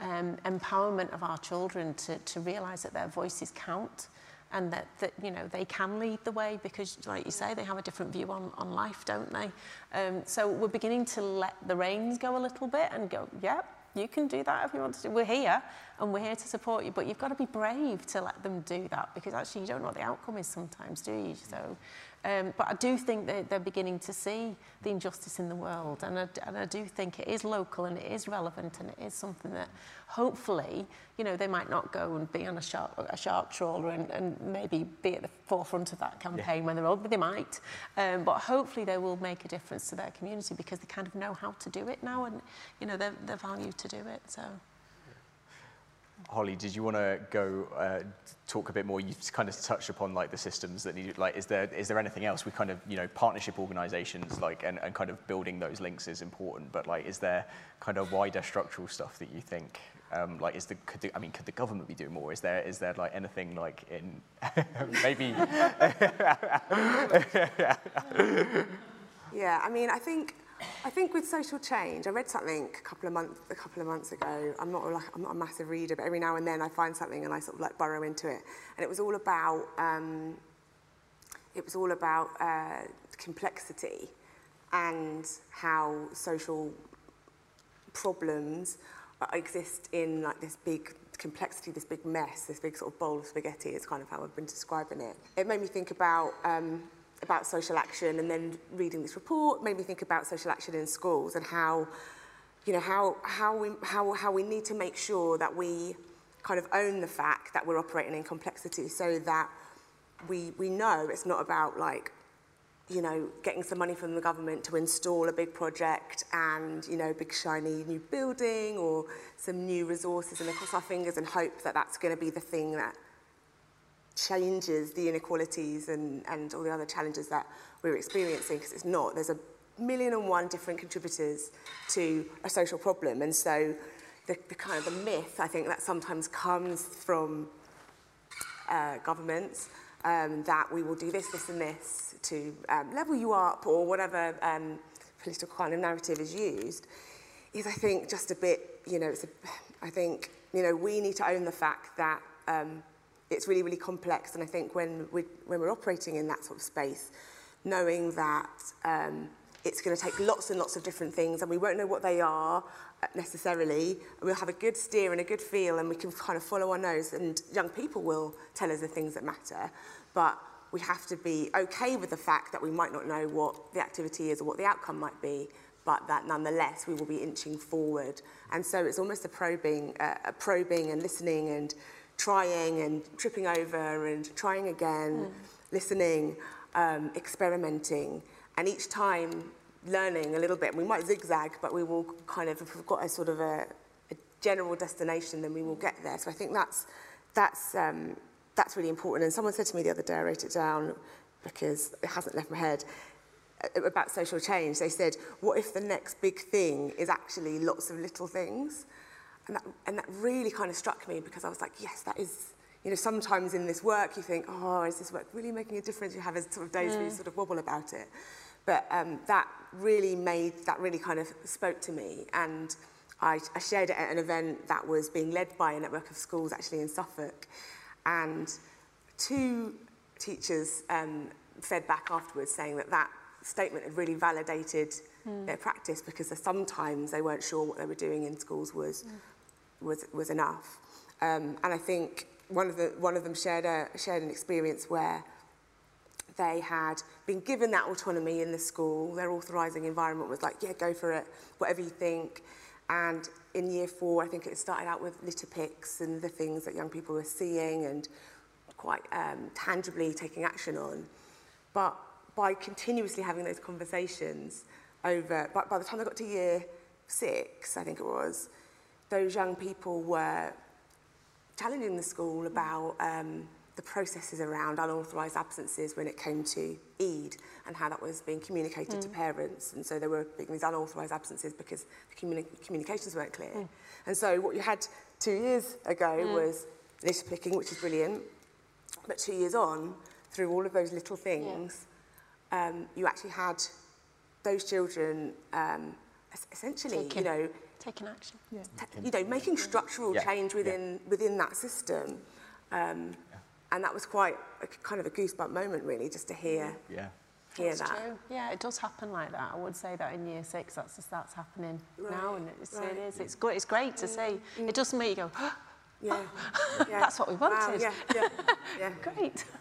um, empowerment of our children to, to realise that their voices count, and that, that you know they can lead the way because like you say they have a different view on, on life don't they? Um, so we're beginning to let the reins go a little bit and go yeah you can do that if you want to we're here and we're here to support you but you've got to be brave to let them do that because actually you don't know what the outcome is sometimes do you? So Um, but I do think that they're beginning to see the injustice in the world, and I, and I do think it is local and it is relevant, and it is something that hopefully, you know, they might not go and be on a shark, a shark trawler and, and maybe be at the forefront of that campaign yeah. when they're old, but they might. Um, but hopefully they will make a difference to their community because they kind of know how to do it now, and you know, they're, they're valued to do it. So. Holly, did you want to go uh, talk a bit more? You kind of touched upon like the systems that need. Like, is there is there anything else? We kind of you know partnership organisations like and, and kind of building those links is important. But like, is there kind of wider structural stuff that you think? Um, like, is the could the, I mean, could the government be doing more? Is there is there like anything like in maybe? yeah, I mean, I think I think with social change, I read something a couple of months a couple of months ago. I'm not like I'm not a massive reader, but every now and then I find something and I sort of like burrow into it. And it was all about um, it was all about uh, complexity and how social problems exist in like this big complexity, this big mess, this big sort of bowl of spaghetti is kind of how I've been describing it. It made me think about um, about social action and then reading this report made me think about social action in schools and how you know how how we how how we need to make sure that we kind of own the fact that we're operating in complexity so that we we know it's not about like you know getting some money from the government to install a big project and you know big shiny new building or some new resources and cross our fingers and hope that that's going to be the thing that changes the inequalities and, and all the other challenges that we're experiencing, because it's not. There's a million and one different contributors to a social problem. And so the, the kind of the myth, I think, that sometimes comes from uh, governments um, that we will do this, this and this to um, level you up or whatever um, political kind of narrative is used is, I think, just a bit, you know, it's a, I think, you know, we need to own the fact that um, it's really, really complex. And I think when, we, when we're operating in that sort of space, knowing that um, it's going to take lots and lots of different things and we won't know what they are uh, necessarily. We'll have a good steer and a good feel and we can kind of follow our nose and young people will tell us the things that matter. But we have to be okay with the fact that we might not know what the activity is or what the outcome might be, but that nonetheless we will be inching forward. And so it's almost a probing, uh, a probing and listening and trying and tripping over and trying again, mm. listening, um, experimenting, and each time learning a little bit. We might zigzag, but we will kind of, if we've got a sort of a, a general destination, then we will get there. So I think that's, that's, um, that's really important. And someone said to me the other day, I wrote it down because it hasn't left my head, uh, about social change. They said, what if the next big thing is actually lots of little things? And that, and that really kind of struck me because I was like, yes, that is, you know, sometimes in this work you think, oh, is this work really making a difference? You have a sort of days mm. where you sort of wobble about it. But um, that really made, that really kind of spoke to me. And I, I shared it at an event that was being led by a network of schools actually in Suffolk. And two teachers um, fed back afterwards saying that that statement had really validated mm. their practice because sometimes they weren't sure what they were doing in schools was mm. was was enough. Um, and I think one of the one of them shared a shared an experience where they had been given that autonomy in the school. Their authorising environment was like, yeah, go for it, whatever you think. And in year four, I think it started out with litter picks and the things that young people were seeing and quite um, tangibly taking action on. But by continuously having those conversations, over, but by the time I got to year six, I think it was, those young people were challenging the school about um, the processes around unauthorised absences when it came to Eid and how that was being communicated mm. to hmm. parents. And so there were these unauthorised absences because the communi communications weren't clear. Mm. And so what you had two years ago mm. was litter picking, which is brilliant. But two years on, through all of those little things, yeah. um, you actually had those children um, essentially, taking, you know, taking action. Yeah. you know, making structural yeah. change within yeah. within that system. Um, and that was quite a, kind of a goosebump moment, really, just to hear. Yeah. Hear that's that. True. Yeah, it does happen like that. I would say that in year six, that's just that's happening right. now, and it's, right. it is. It's good. It's great to see. Mm. It doesn't make you go. yeah. yeah. that's what we wanted. Wow, yeah. yeah.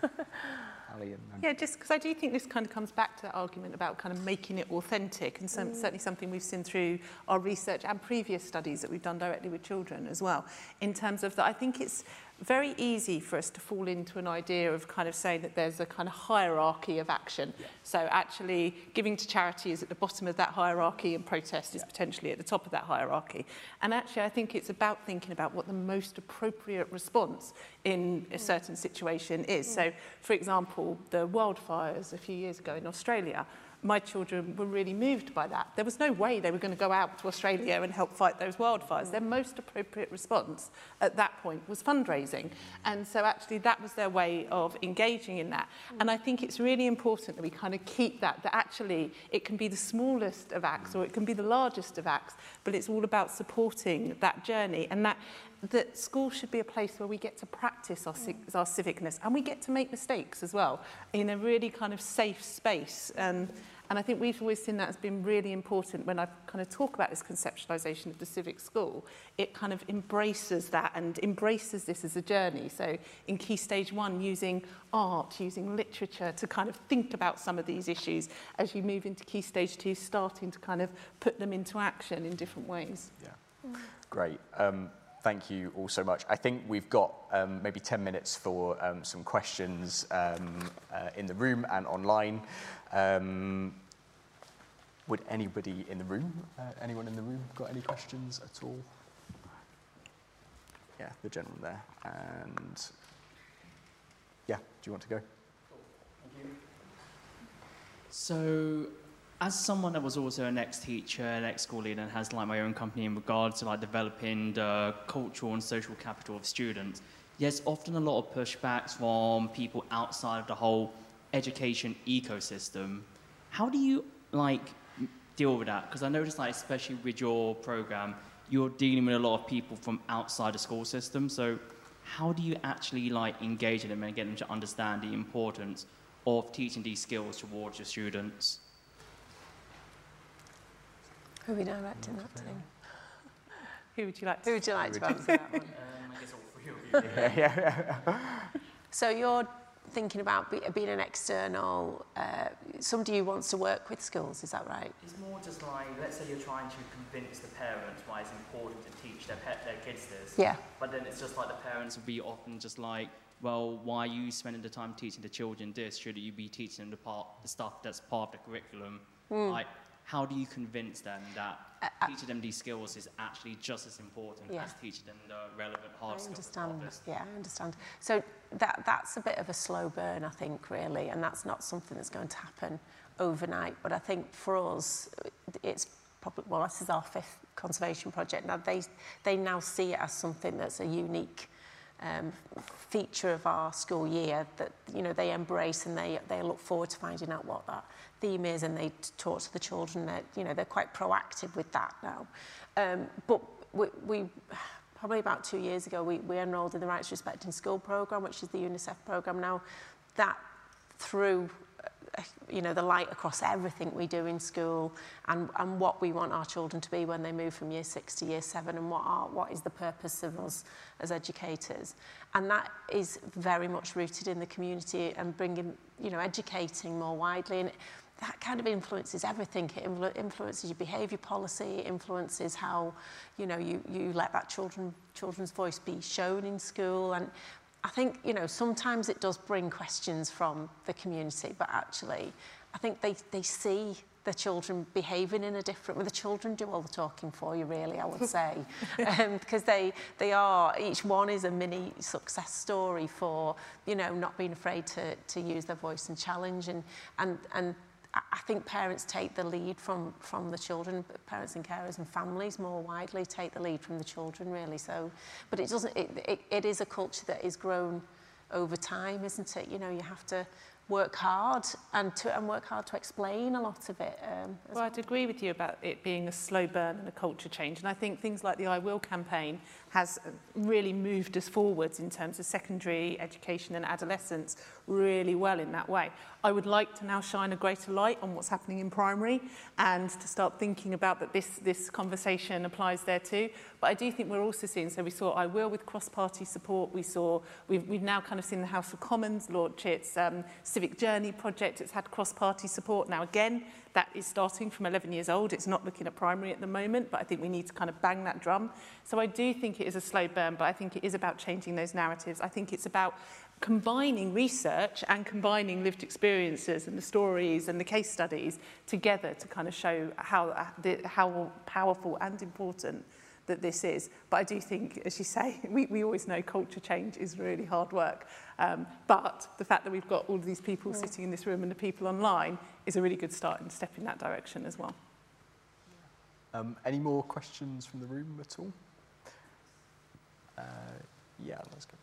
yeah. great. Yeah, just because I do think this kind of comes back to that argument about kind of making it authentic and some, mm. certainly something we've seen through our research and previous studies that we've done directly with children as well in terms of that I think it's very easy for us to fall into an idea of kind of saying that there's a kind of hierarchy of action. Yeah. So actually giving to charity is at the bottom of that hierarchy and protest yeah. is potentially at the top of that hierarchy. And actually I think it's about thinking about what the most appropriate response in a mm. certain situation is. Mm. So for example, the wildfires a few years ago in Australia, my children were really moved by that. There was no way they were going to go out to Australia and help fight those wildfires. Their most appropriate response at that point was fundraising. And so actually that was their way of engaging in that. And I think it's really important that we kind of keep that, that actually it can be the smallest of acts or it can be the largest of acts, but it's all about supporting that journey. And that that school should be a place where we get to practice our, mm. our civicness and we get to make mistakes as well in a really kind of safe space. And, and I think we've always seen that as been really important when I kind of talk about this conceptualization of the civic school. It kind of embraces that and embraces this as a journey. So in key stage one, using art, using literature to kind of think about some of these issues as you move into key stage two, starting to kind of put them into action in different ways. Yeah. Mm. Great. Um, thank you all so much. I think we've got um, maybe 10 minutes for um, some questions um, uh, in the room and online. Um, would anybody in the room, uh, anyone in the room, got any questions at all? Yeah, the gentleman there. And yeah, do you want to go? So as someone that was also an ex-teacher, an ex-school leader, and has like my own company in regards to like developing the cultural and social capital of students, there's often a lot of pushbacks from people outside of the whole education ecosystem. How do you like deal with that? Because I noticed like especially with your program, you're dealing with a lot of people from outside the school system. So how do you actually like engage them and get them to understand the importance of teaching these skills towards your students? Who are we directing that to? Who would you like to Who would you like to answer that one? Um, I guess all three of you. yeah, yeah. so you're thinking about be, being an external, uh, somebody who wants to work with schools, is that right? It's more just like, let's say you're trying to convince the parents why it's important to teach their, pet, their kids this. Yeah. But then it's just like the parents would be often just like, well, why are you spending the time teaching the children this? Shouldn't you be teaching them the, part, the stuff that's part of the curriculum? Mm. Like, how do you convince them that uh, uh, teaching them these skills is actually just as important yeah. as teaching them the relevant hard I understand. skills? Yeah, I understand. So that, that's a bit of a slow burn, I think, really, and that's not something that's going to happen overnight. But I think for us, it's probably, well, this is our fifth conservation project. Now, they, they now see it as something that's a unique um, feature of our school year that you know they embrace and they they look forward to finding out what that theme is and they talk to the children that you know they're quite proactive with that now. Um, but we, we probably about two years ago we, we enrolled in the Rights Respecting School program which is the UNICEF program now. That through you know, the light across everything we do in school and, and what we want our children to be when they move from year six to year seven and what, are, what is the purpose of us as educators. And that is very much rooted in the community and bringing, you know, educating more widely. And that kind of influences everything. It influ influences your behaviour policy, influences how, you know, you, you let that children, children's voice be shown in school. And I think, you know, sometimes it does bring questions from the community, but actually, I think they, they see the children behaving in a different way. The children do all the talking for you, really, I would say. um, because they, they are, each one is a mini success story for, you know, not being afraid to, to use their voice and challenge. And, and, and I think parents take the lead from, from the children, parents and carers and families more widely take the lead from the children really. So, but it doesn't, it, it, it is a culture that is grown over time, isn't it? You know, you have to work hard and to and work hard to explain a lot of it. Um, well, I'd agree with you about it being a slow burn and a culture change. And I think things like the I Will campaign has really moved us forwards in terms of secondary education and adolescence really well in that way. I would like to now shine a greater light on what's happening in primary and to start thinking about that this, this conversation applies there too. But I do think we're also seeing, so we saw I Will with cross-party support, we saw, we've, we've now kind of seen the House of Commons launch its um, Civic Journey project, it's had cross-party support now again, that is starting from 11 years old. It's not looking at primary at the moment, but I think we need to kind of bang that drum. So I do think it is a slow burn, but I think it is about changing those narratives. I think it's about combining research and combining lived experiences and the stories and the case studies together to kind of show how, uh, how powerful and important that this is. But I do think, as you say, we, we always know culture change is really hard work. Um, but the fact that we've got all of these people yeah. sitting in this room and the people online is a really good start and step in that direction as well. Um, any more questions from the room at all? Uh, yeah, let's go.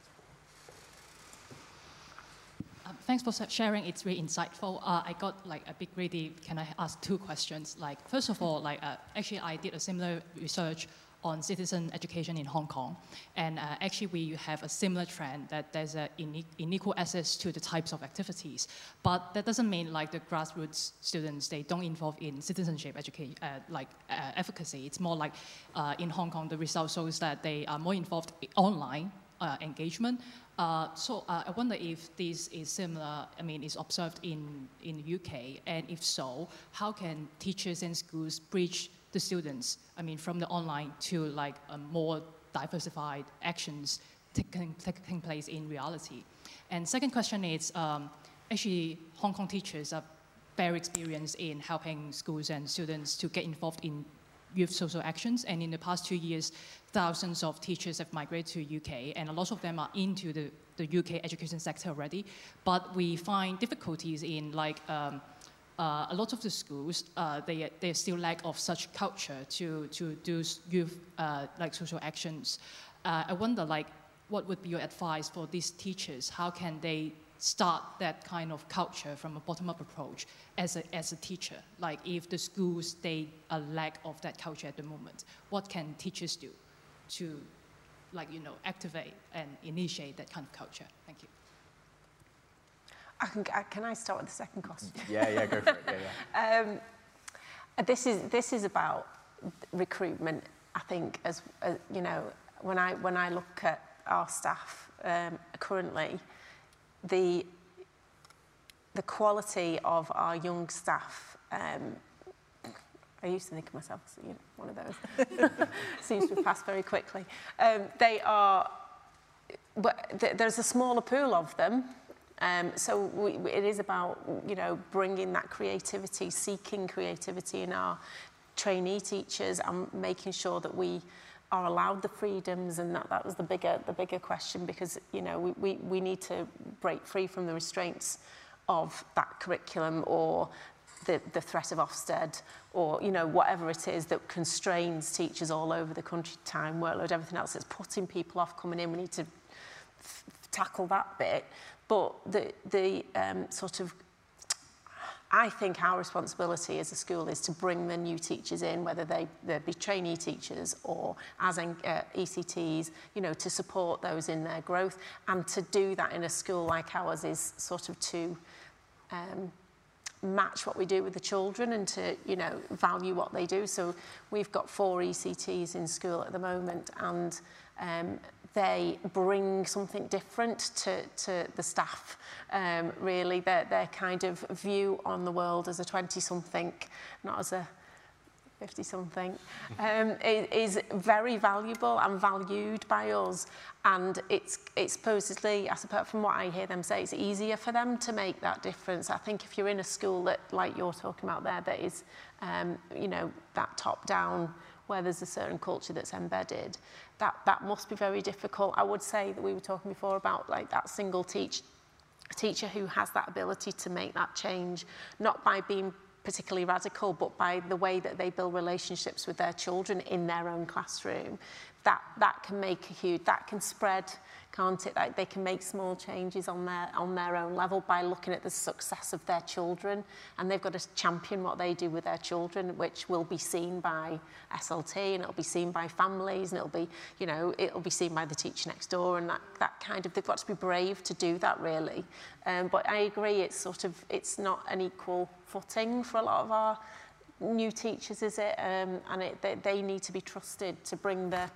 Um, thanks for sharing. It's really insightful. Uh, I got like a bit greedy. Can I ask two questions? Like first of all, like uh, actually I did a similar research on citizen education in Hong Kong. And uh, actually, we have a similar trend that there's an unequal access to the types of activities. But that doesn't mean like the grassroots students, they don't involve in citizenship education, uh, like uh, advocacy. It's more like uh, in Hong Kong, the result shows that they are more involved online uh, engagement. Uh, so I wonder if this is similar, I mean, is observed in, in the UK, and if so, how can teachers and schools bridge the students, I mean, from the online to like more diversified actions taking, taking place in reality. And second question is, um, actually, Hong Kong teachers are very experienced in helping schools and students to get involved in youth social actions. And in the past two years, thousands of teachers have migrated to UK, and a lot of them are into the, the UK education sector already. But we find difficulties in like um, uh, a lot of the schools, uh, they, they still lack of such culture to, to do youth uh, like social actions. Uh, I wonder like, what would be your advice for these teachers? How can they start that kind of culture from a bottom-up approach as a, as a teacher? Like if the schools, they a lack of that culture at the moment, what can teachers do to like, you know, activate and initiate that kind of culture? Thank you. I can, I, can I start with the second question? Yeah, yeah, go for it. Yeah, yeah. um, this is this is about recruitment. I think as uh, you know, when I when I look at our staff um, currently, the the quality of our young staff. Um, I used to think of myself as you know, one of those. Seems to pass very quickly. Um, they are. But th there's a smaller pool of them Um, so we, it is about, you know, bringing that creativity, seeking creativity in our trainee teachers and making sure that we are allowed the freedoms and that, that was the bigger, the bigger question because, you know, we, we, we need to break free from the restraints of that curriculum or the, the threat of Ofsted or, you know, whatever it is that constrains teachers all over the country, time, workload, everything else that's putting people off coming in. We need to tackle that bit. But the, the um, sort of I think our responsibility as a school is to bring the new teachers in, whether they, they be trainee teachers or as in, uh, ECTs, you know, to support those in their growth. And to do that in a school like ours is sort of to um, match what we do with the children and to, you know, value what they do. So we've got four ECTs in school at the moment and um, they bring something different to, to the staff um, really their, their kind of view on the world as a 20 something not as a 50 something, um, is very valuable and valued by us. And it's, it's supposedly, I suppose from what I hear them say, it's easier for them to make that difference. I think if you're in a school that, like you're talking about there, that is, um, you know, that top down, where there's a certain culture that's embedded, that, that must be very difficult. I would say that we were talking before about like that single teach, teacher who has that ability to make that change, not by being particularly radical, but by the way that they build relationships with their children in their own classroom, that, that can make a huge, that can spread can't it? Like they can make small changes on their, on their own level by looking at the success of their children. And they've got to champion what they do with their children, which will be seen by SLT and it'll be seen by families and it'll be, you know, it'll be seen by the teacher next door and that, that kind of, they've got to be brave to do that really. Um, but I agree, it's sort of, it's not an equal footing for a lot of our new teachers, is it? Um, and it, they, they need to be trusted to bring the,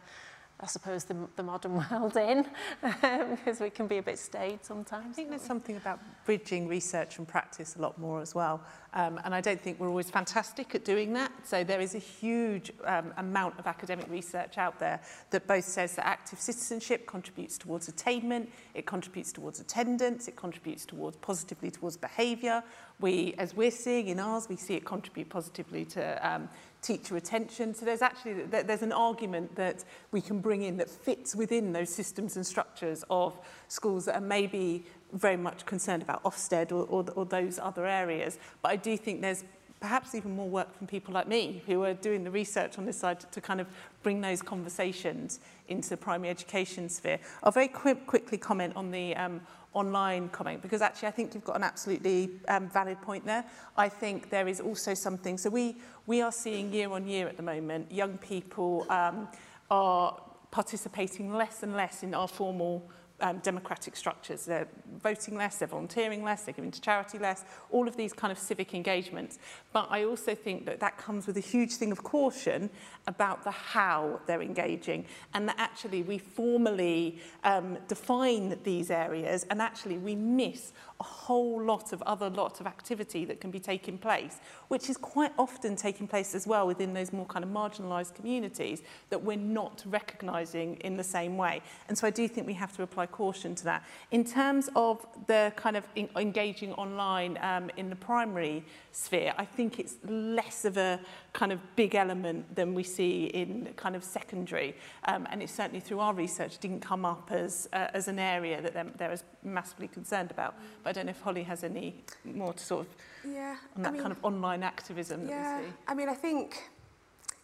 I suppose, the, the modern world in, um, because we can be a bit staid sometimes. I think there's we? something about bridging research and practice a lot more as well. Um, and I don't think we're always fantastic at doing that. So there is a huge um, amount of academic research out there that both says that active citizenship contributes towards attainment, it contributes towards attendance, it contributes towards positively towards behaviour. We, as we're seeing in ours, we see it contribute positively to um, teacher retention. So there's actually there's an argument that we can bring in that fits within those systems and structures of schools that are maybe very much concerned about Ofsted or, or, or those other areas. But I do think there's perhaps even more work from people like me who are doing the research on this side to, to kind of bring those conversations into the primary education sphere. I'll very quick, quickly comment on the um, online comment because actually I think you've got an absolutely um, valid point there. I think there is also something, so we, we are seeing year on year at the moment, young people um, are participating less and less in our formal um, democratic structures. They're voting less, they're volunteering less, they're giving to charity less, all of these kind of civic engagements. But I also think that that comes with a huge thing of caution about the how they're engaging and that actually we formally um, define these areas and actually we miss a whole lot of other lot of activity that can be taking place, which is quite often taking place as well within those more kind of marginalised communities that we're not recognising in the same way. And so I do think we have to apply caution to that. In terms of the kind of in, engaging online um, in the primary sphere, I think it's less of a kind of big element than we see in kind of secondary. Um, and it certainly through our research didn't come up as, uh, as an area that they're, they're as massively concerned about. But I don't know if Holly has any more to sort of, yeah, on that I mean, kind of online activism yeah, that we see. I mean, I think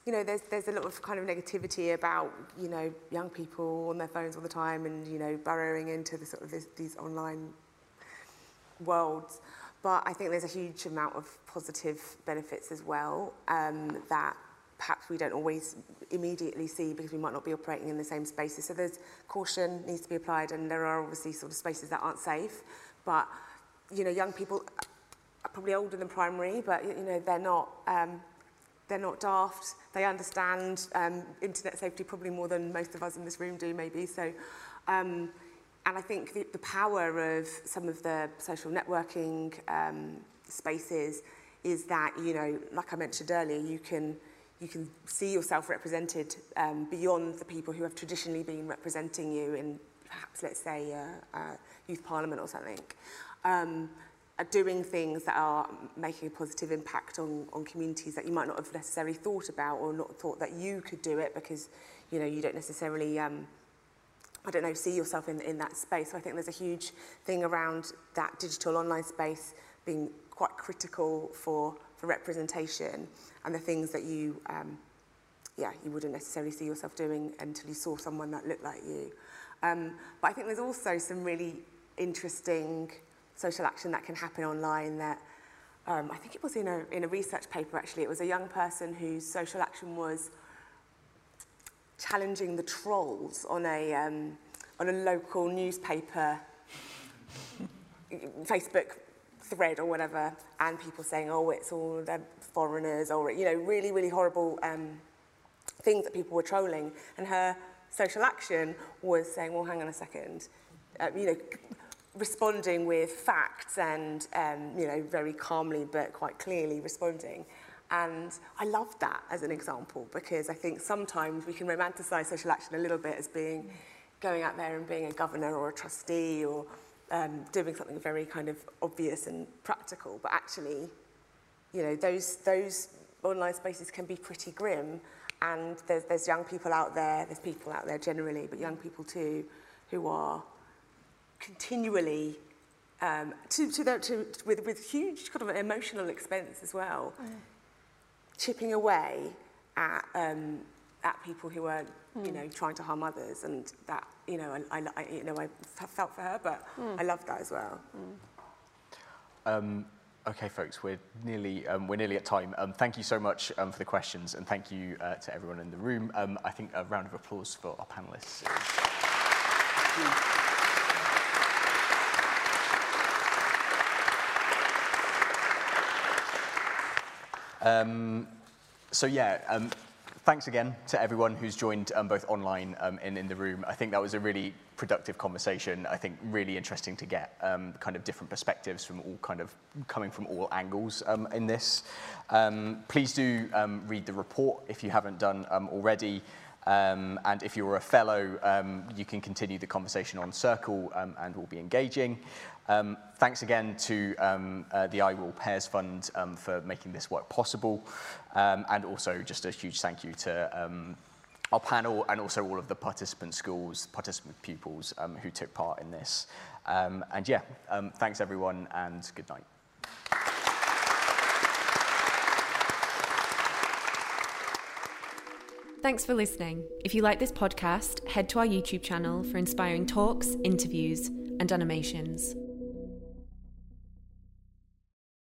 you know, there's, there's a lot of kind of negativity about, you know, young people on their phones all the time and, you know, burrowing into the sort of this, these online worlds. But I think there's a huge amount of positive benefits as well um, that perhaps we don't always immediately see because we might not be operating in the same spaces. So there's caution needs to be applied and there are obviously sort of spaces that aren't safe. But, you know, young people are probably older than primary, but, you know, they're not, um, they're not daft. They understand um, internet safety probably more than most of us in this room do maybe. So, um, and I think the, the power of some of the social networking um, spaces is that, you know, like I mentioned earlier, you can, you can see yourself represented um, beyond the people who have traditionally been representing you in perhaps, let's say, uh, youth parliament or something. Um, doing things that are making a positive impact on, on communities that you might not have necessarily thought about or not thought that you could do it because, you know, you don't necessarily um, I don't know, see yourself in, in that space. So I think there's a huge thing around that digital online space being quite critical for, for representation and the things that you, um, yeah, you wouldn't necessarily see yourself doing until you saw someone that looked like you. Um, but I think there's also some really interesting social action that can happen online that um, I think it was in a, in a research paper actually. It was a young person whose social action was challenging the trolls on a, um, on a local newspaper Facebook thread or whatever, and people saying, oh, it's all the foreigners, or, you know, really, really horrible um, things that people were trolling. And her social action was saying, well, hang on a second, uh, you know, responding with facts and, um, you know, very calmly but quite clearly responding. And I love that as an example because I think sometimes we can romanticize social action a little bit as being going out there and being a governor or a trustee or um, doing something very kind of obvious and practical, but actually, you know, those, those online spaces can be pretty grim. And there's, there's young people out there, there's people out there generally, but young people too, who are continually um, to, to, the, to, with, with huge kind of emotional expense as well, mm. chipping away at um, at people who were, mm. you know, trying to harm others, and that, you know, I, I, you know, I felt for her, but mm. I loved that as well. Mm. Um, okay, folks, we're nearly, um, we're nearly at time. Um, thank you so much um, for the questions, and thank you uh, to everyone in the room. Um, I think a round of applause for our panelists. Um, so yeah, um, thanks again to everyone who's joined um, both online um, and in the room. I think that was a really productive conversation. I think really interesting to get um, kind of different perspectives from all kind of coming from all angles um, in this. Um, please do um, read the report if you haven't done already. Um, and if you're a fellow, um, you can continue the conversation on Circle um, and we'll be engaging. Um, thanks again to um, uh, the I Will Pears Fund um, for making this work possible. And also just a huge thank you to our panel and also all of the participant schools, participant pupils who took part in this. And yeah, thanks everyone and good night. Thanks for listening. If you like this podcast, head to our YouTube channel for inspiring talks, interviews, and animations.